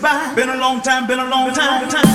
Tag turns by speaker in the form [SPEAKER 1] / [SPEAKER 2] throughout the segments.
[SPEAKER 1] goodbye. Been a long time, been a long time. time.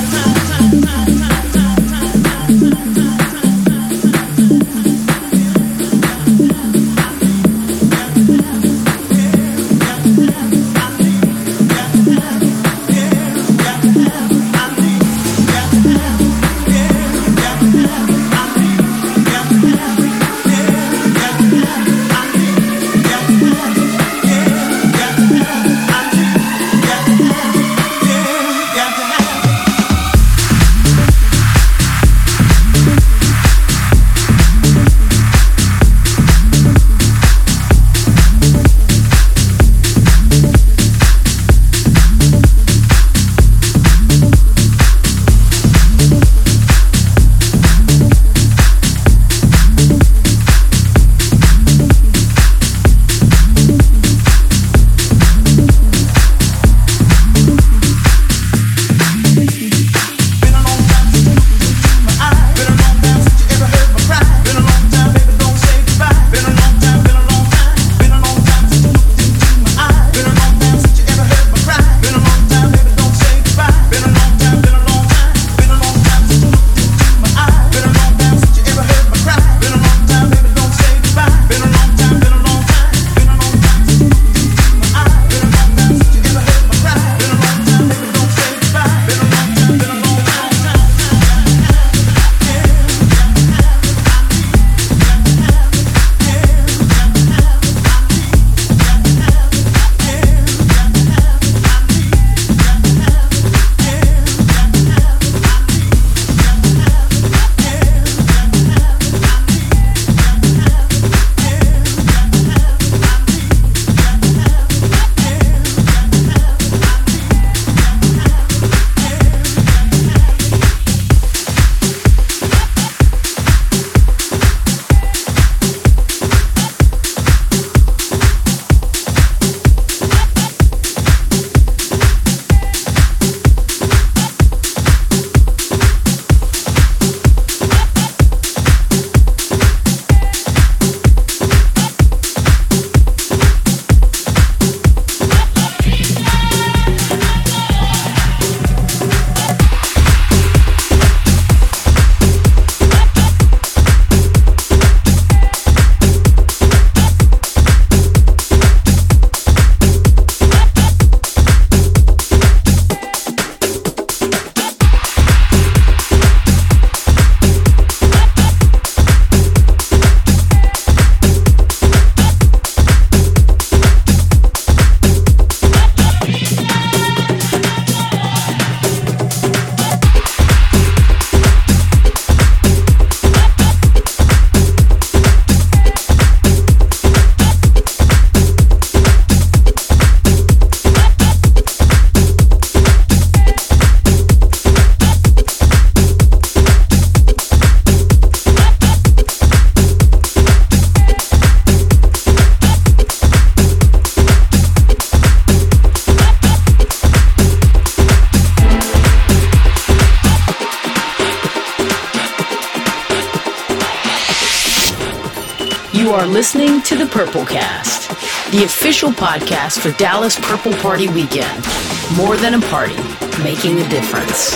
[SPEAKER 2] the official podcast for Dallas Purple Party Weekend. More than a party, making a difference.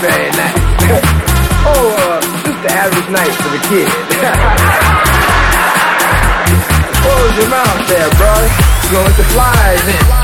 [SPEAKER 3] very nice. oh, uh, just the average night for the kid. Close your mouth there, bro. You're gonna let the flies in.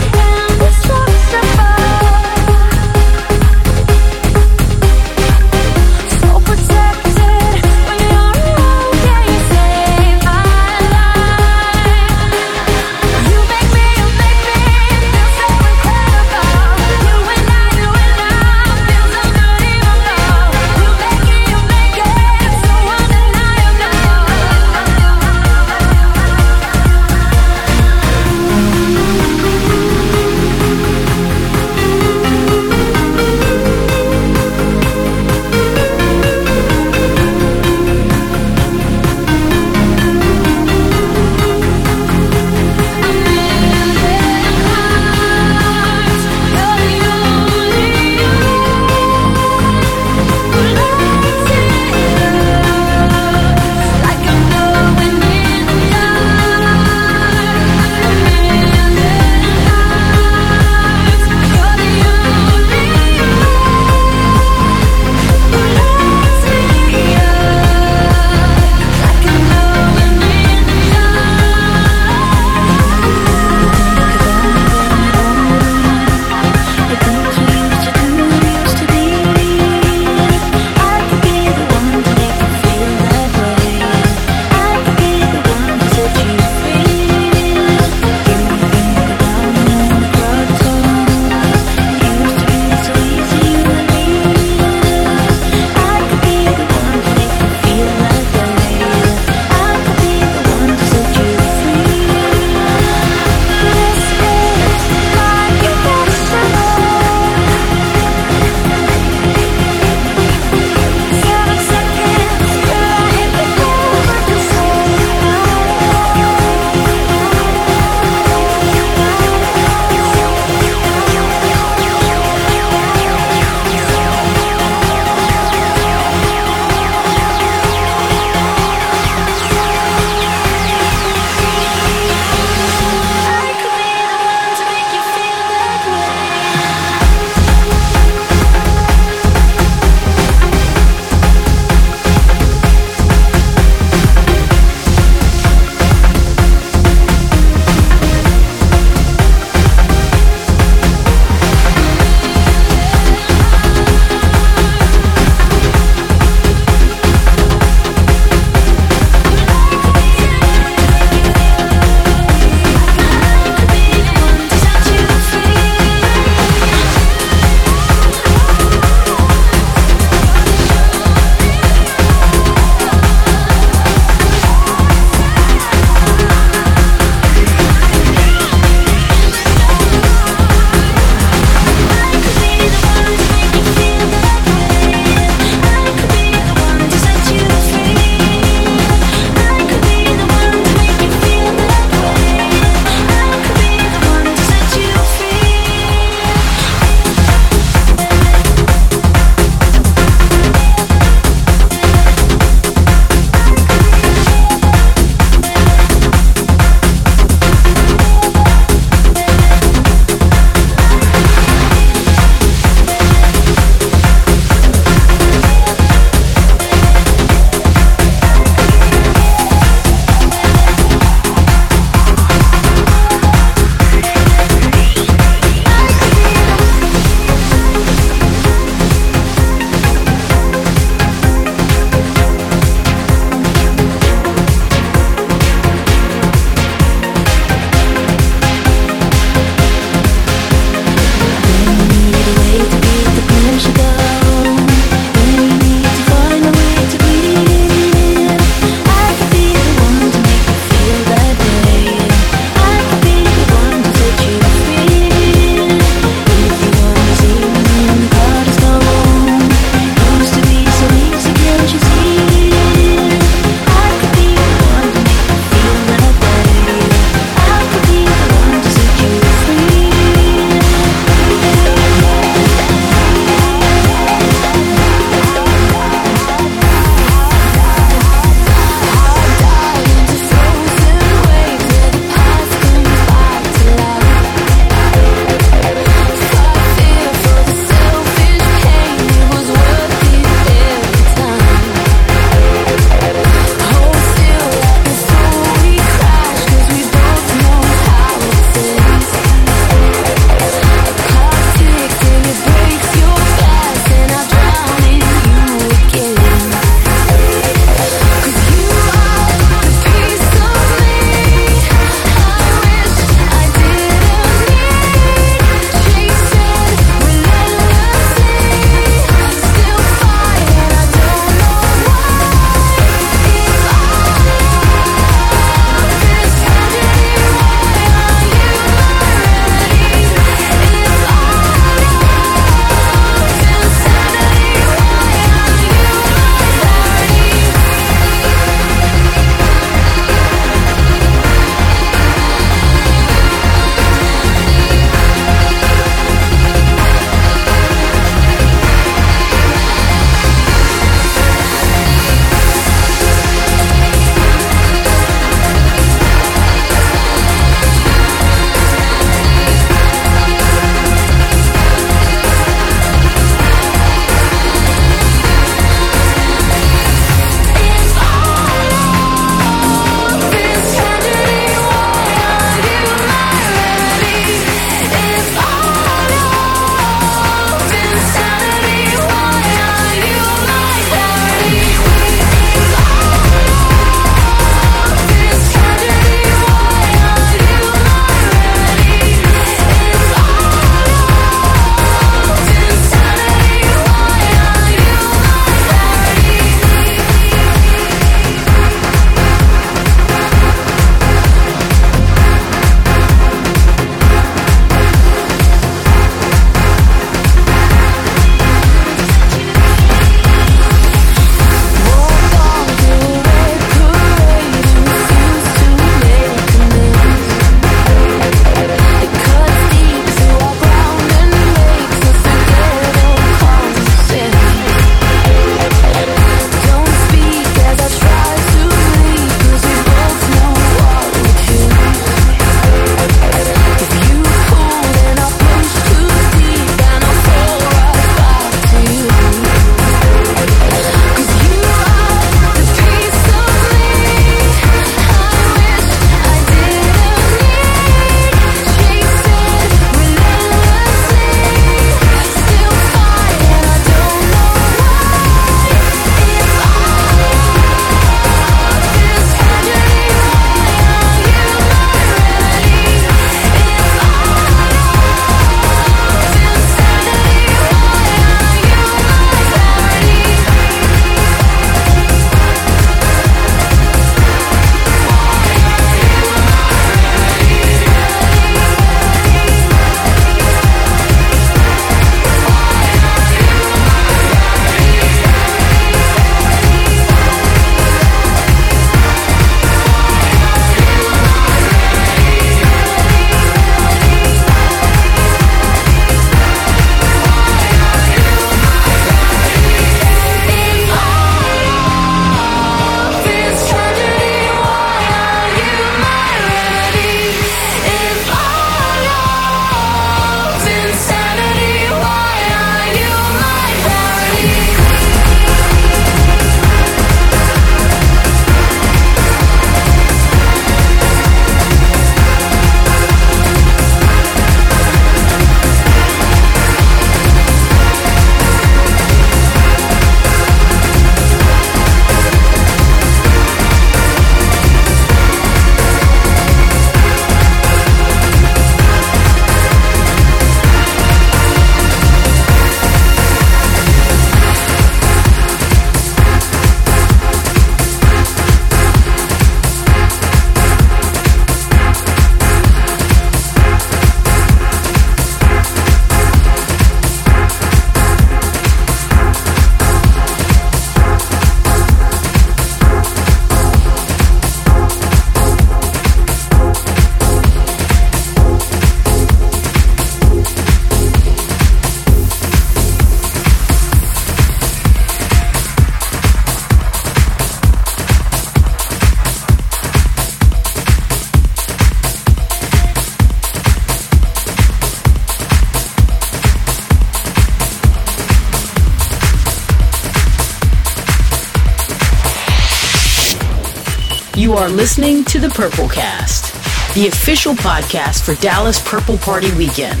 [SPEAKER 2] Are listening to the PurpleCast, the official podcast for Dallas Purple Party Weekend.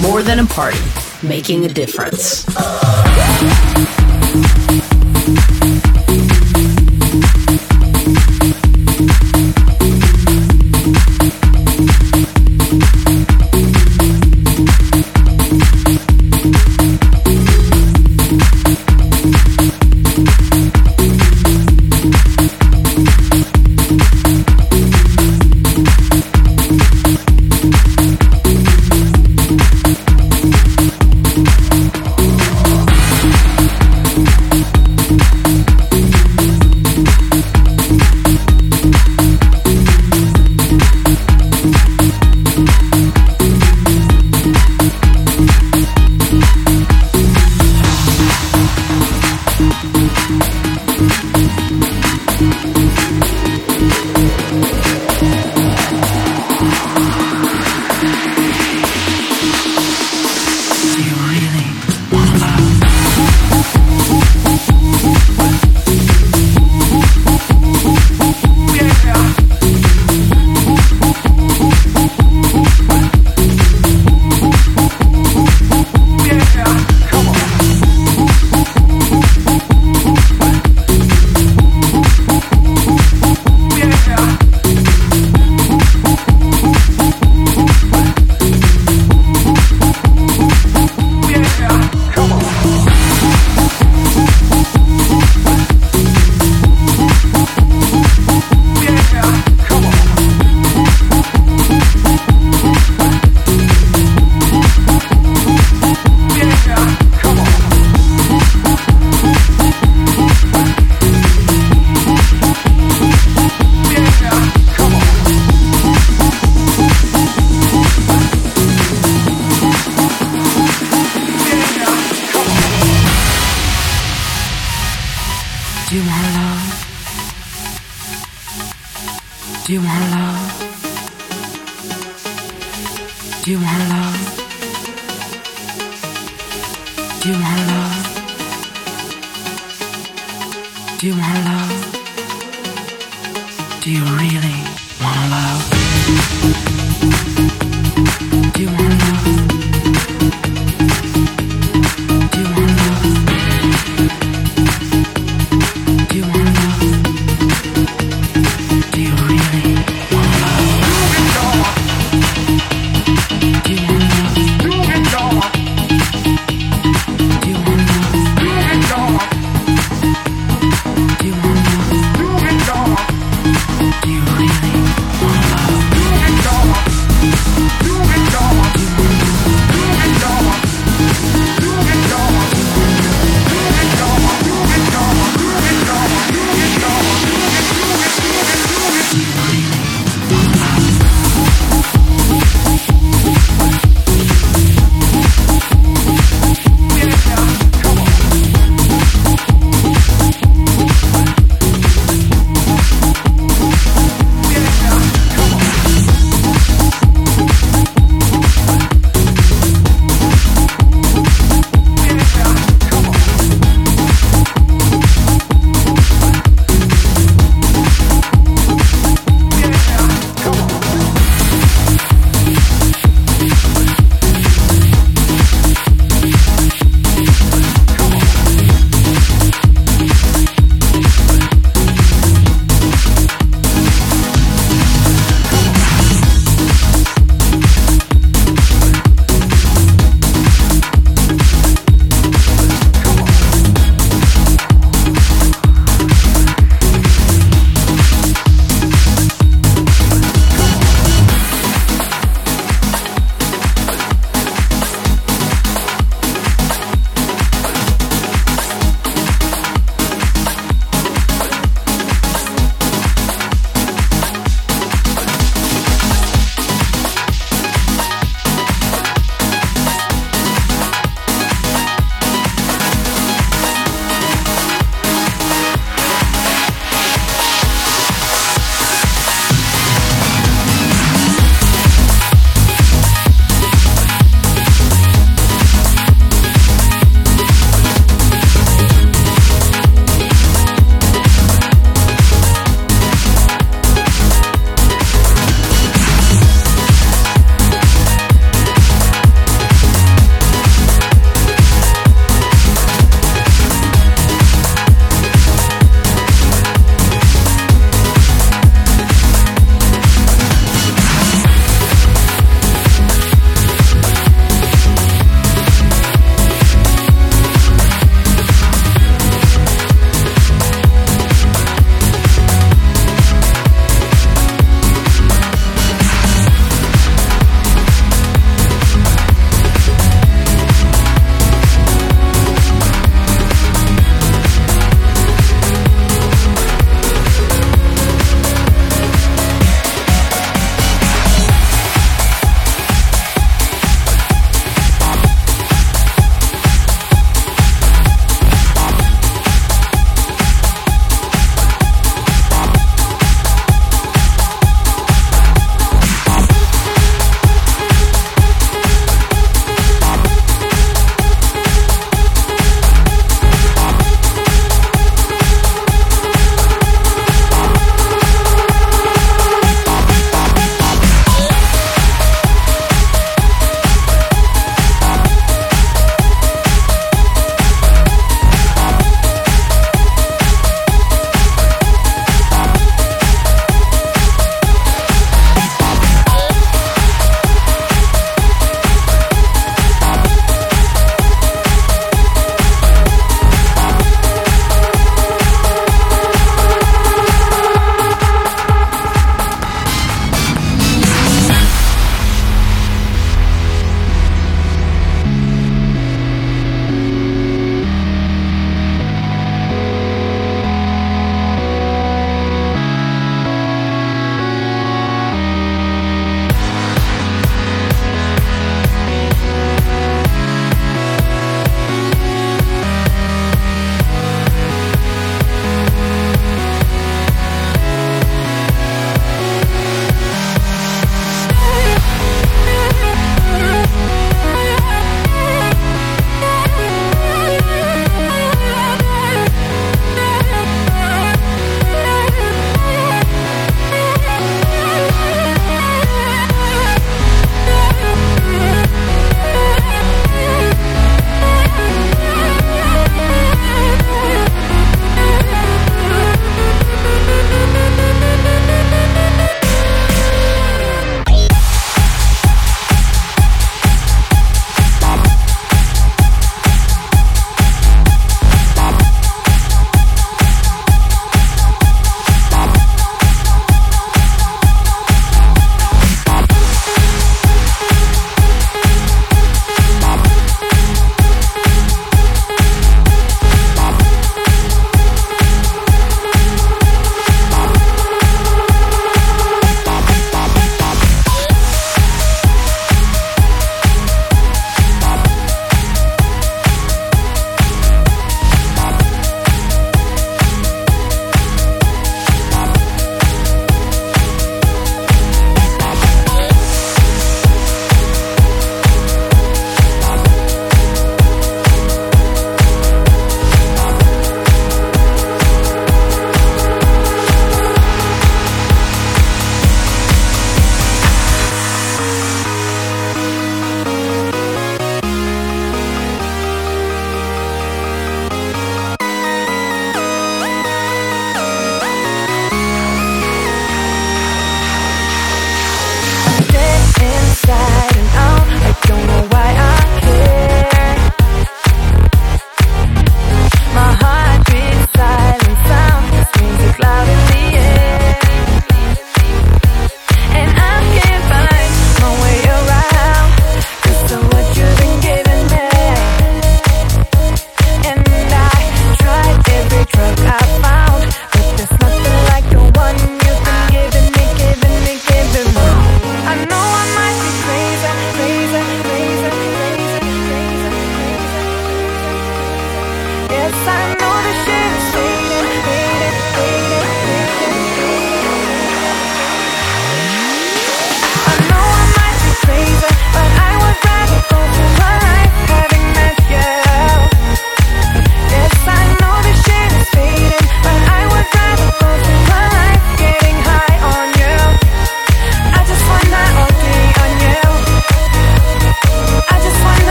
[SPEAKER 2] More than a party, making a difference.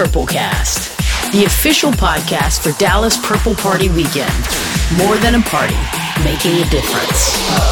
[SPEAKER 2] Listening to the PurpleCast, the official podcast for Dallas Purple Party Weekend. More than a party, making a difference.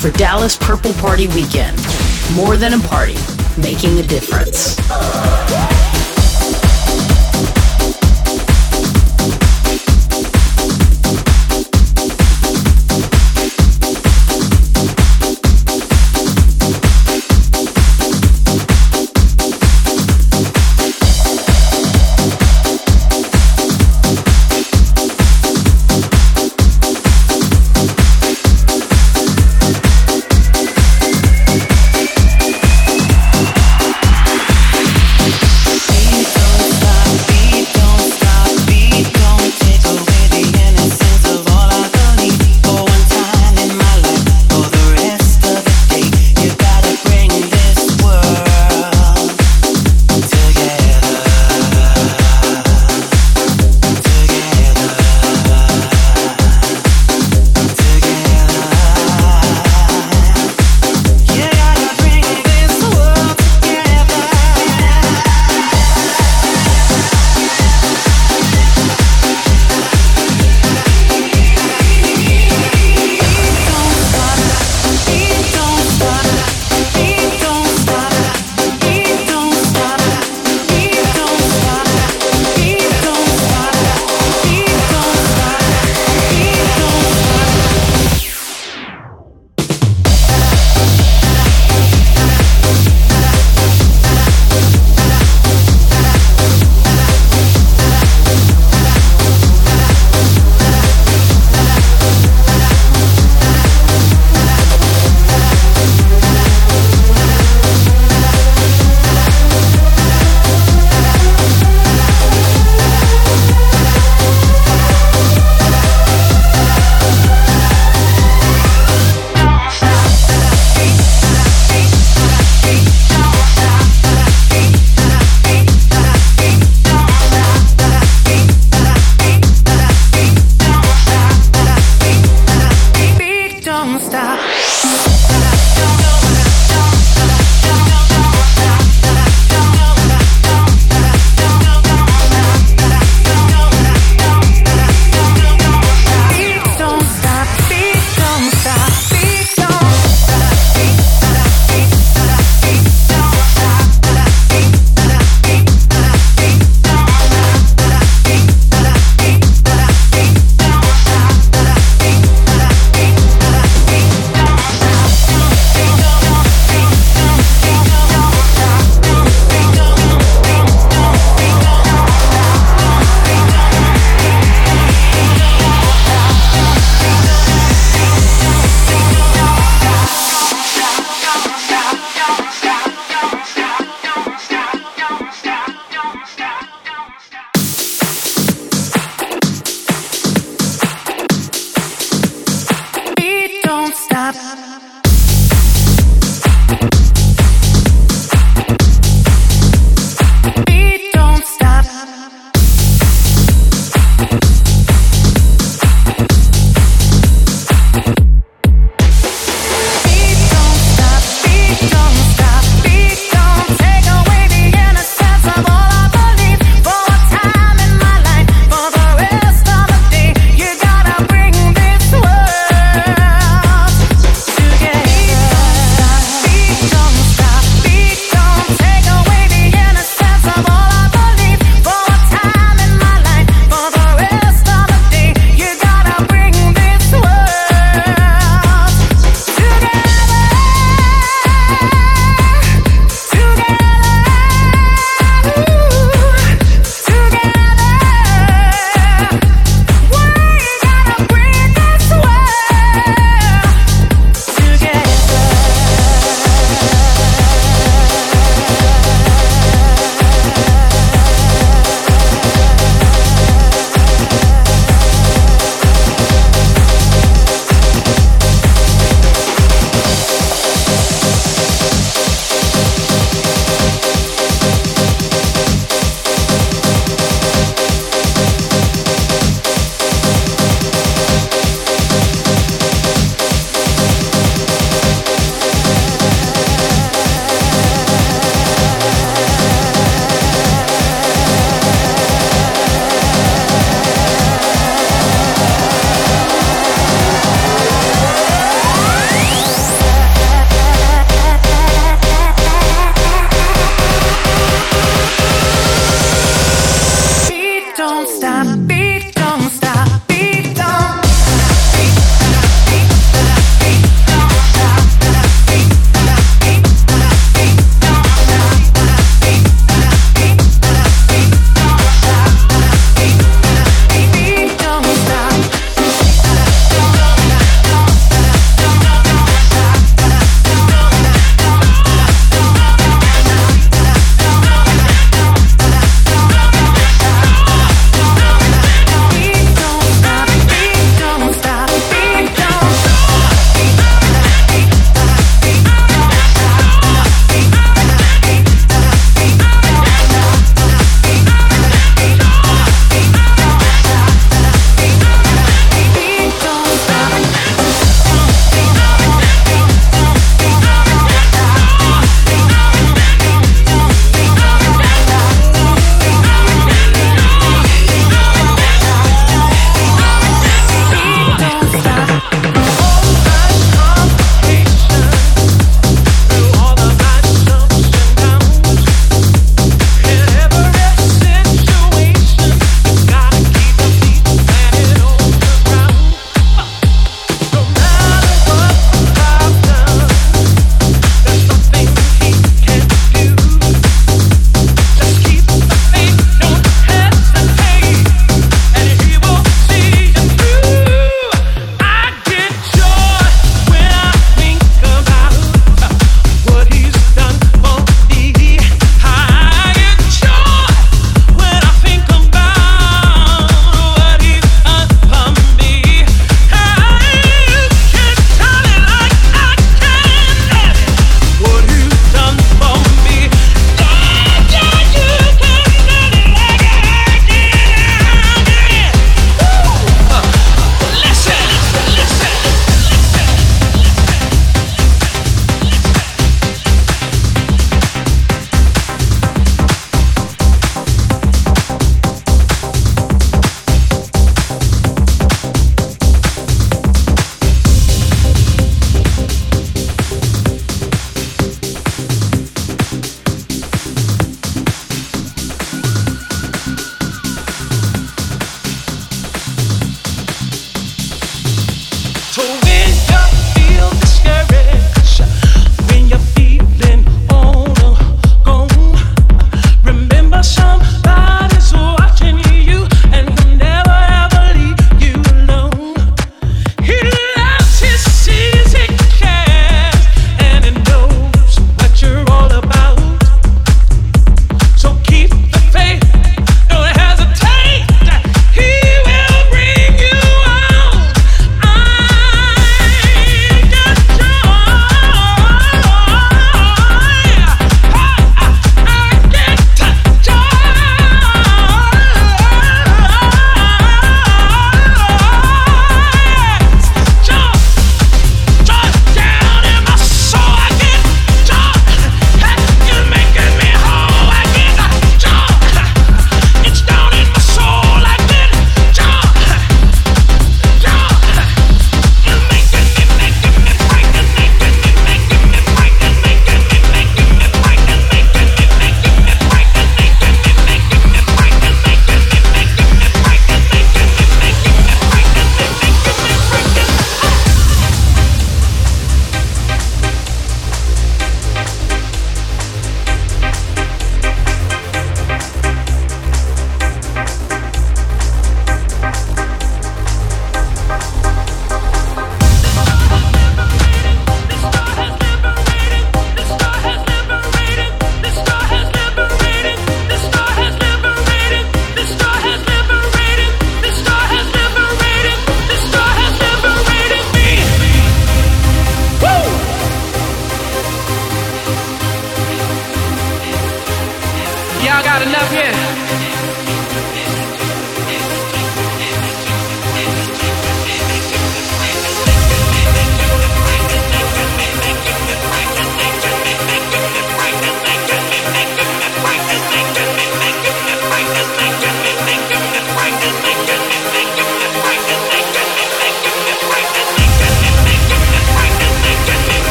[SPEAKER 2] For Dallas Purple Party Weekend. More than a party, making a difference.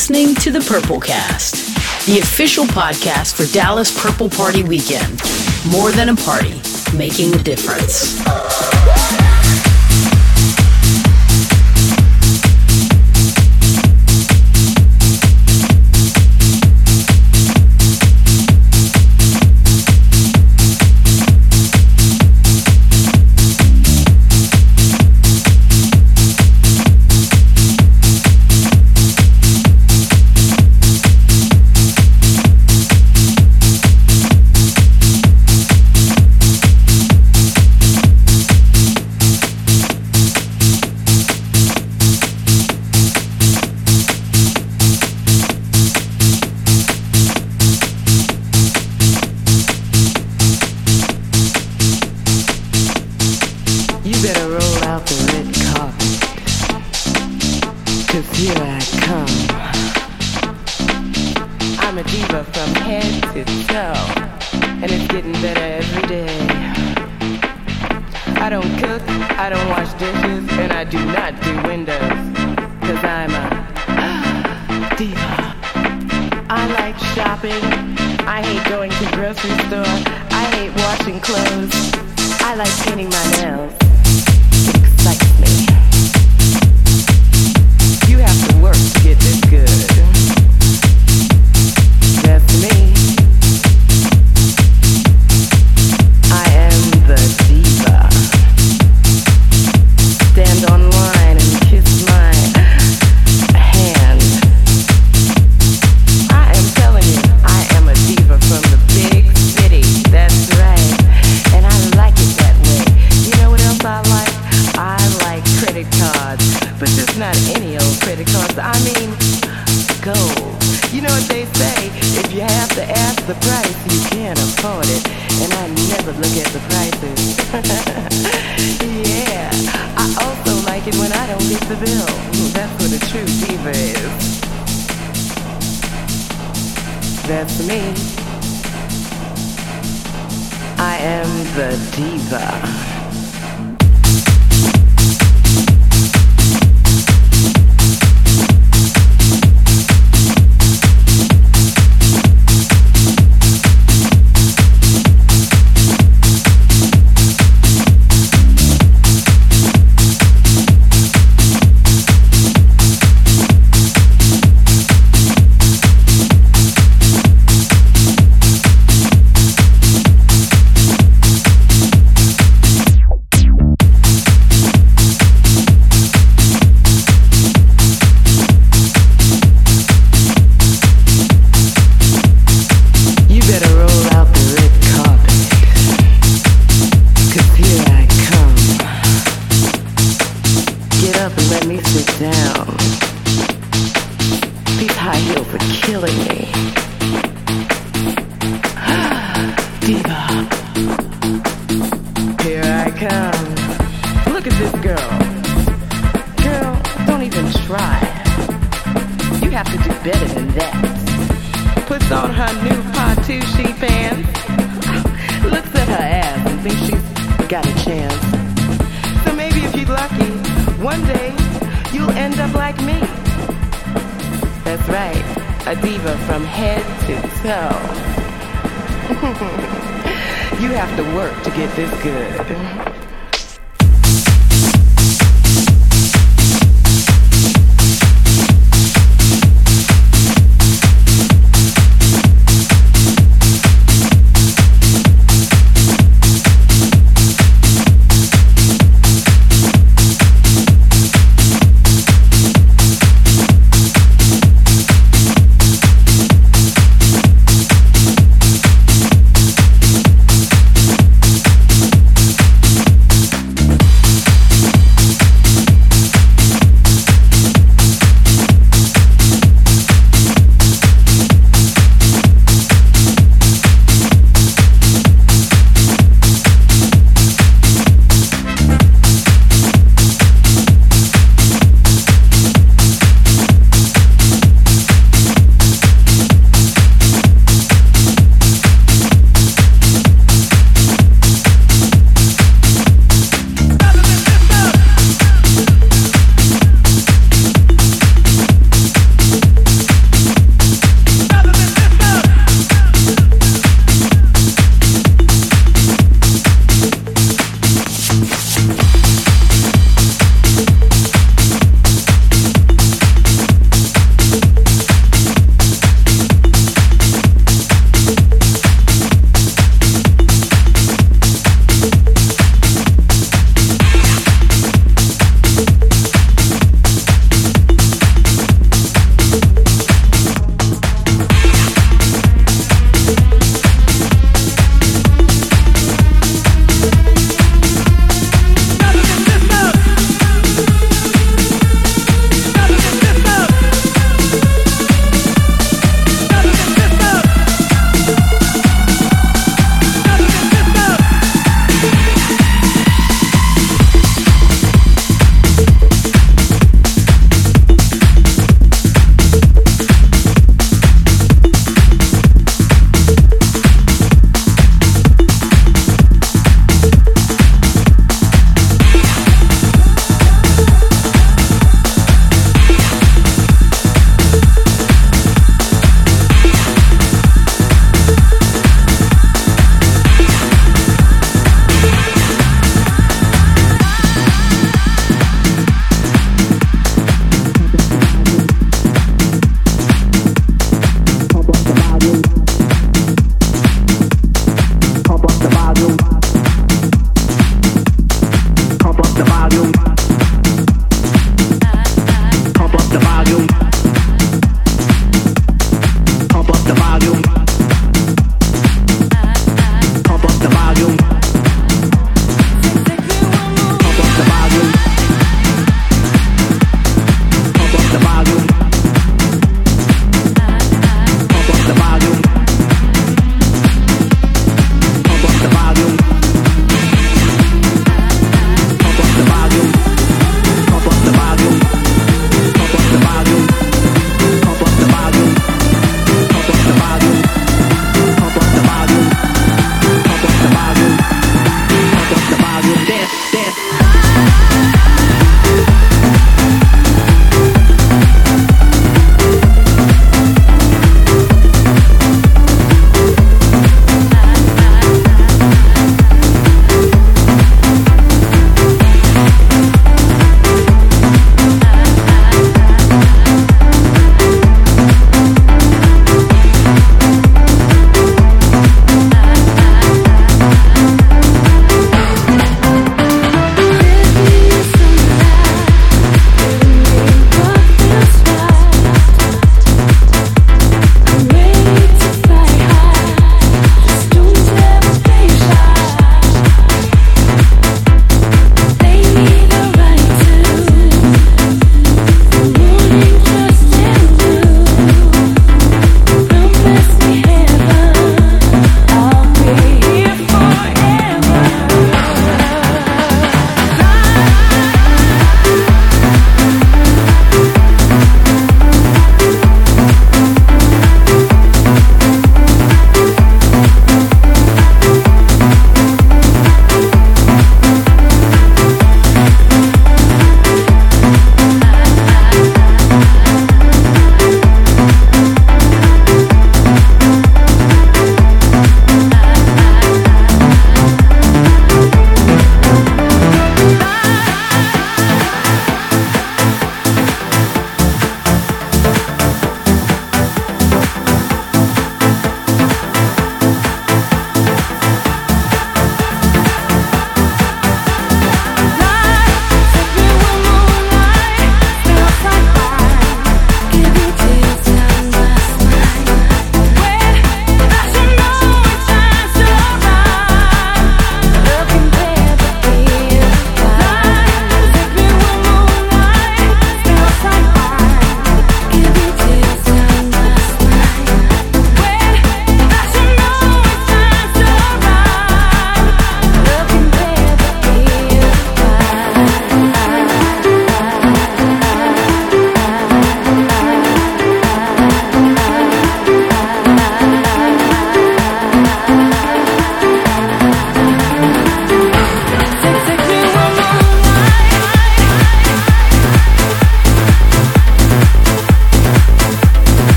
[SPEAKER 2] listening to the PurpleCast, the official podcast for Dallas Purple Party Weekend. More than a party, making a difference.
[SPEAKER 4] That's what a true diva is. That's me. I am the diva.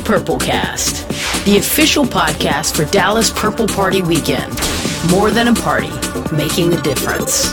[SPEAKER 2] The PurpleCast, the official podcast for Dallas Purple Party Weekend. More than a party, making a difference.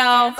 [SPEAKER 5] Y'all.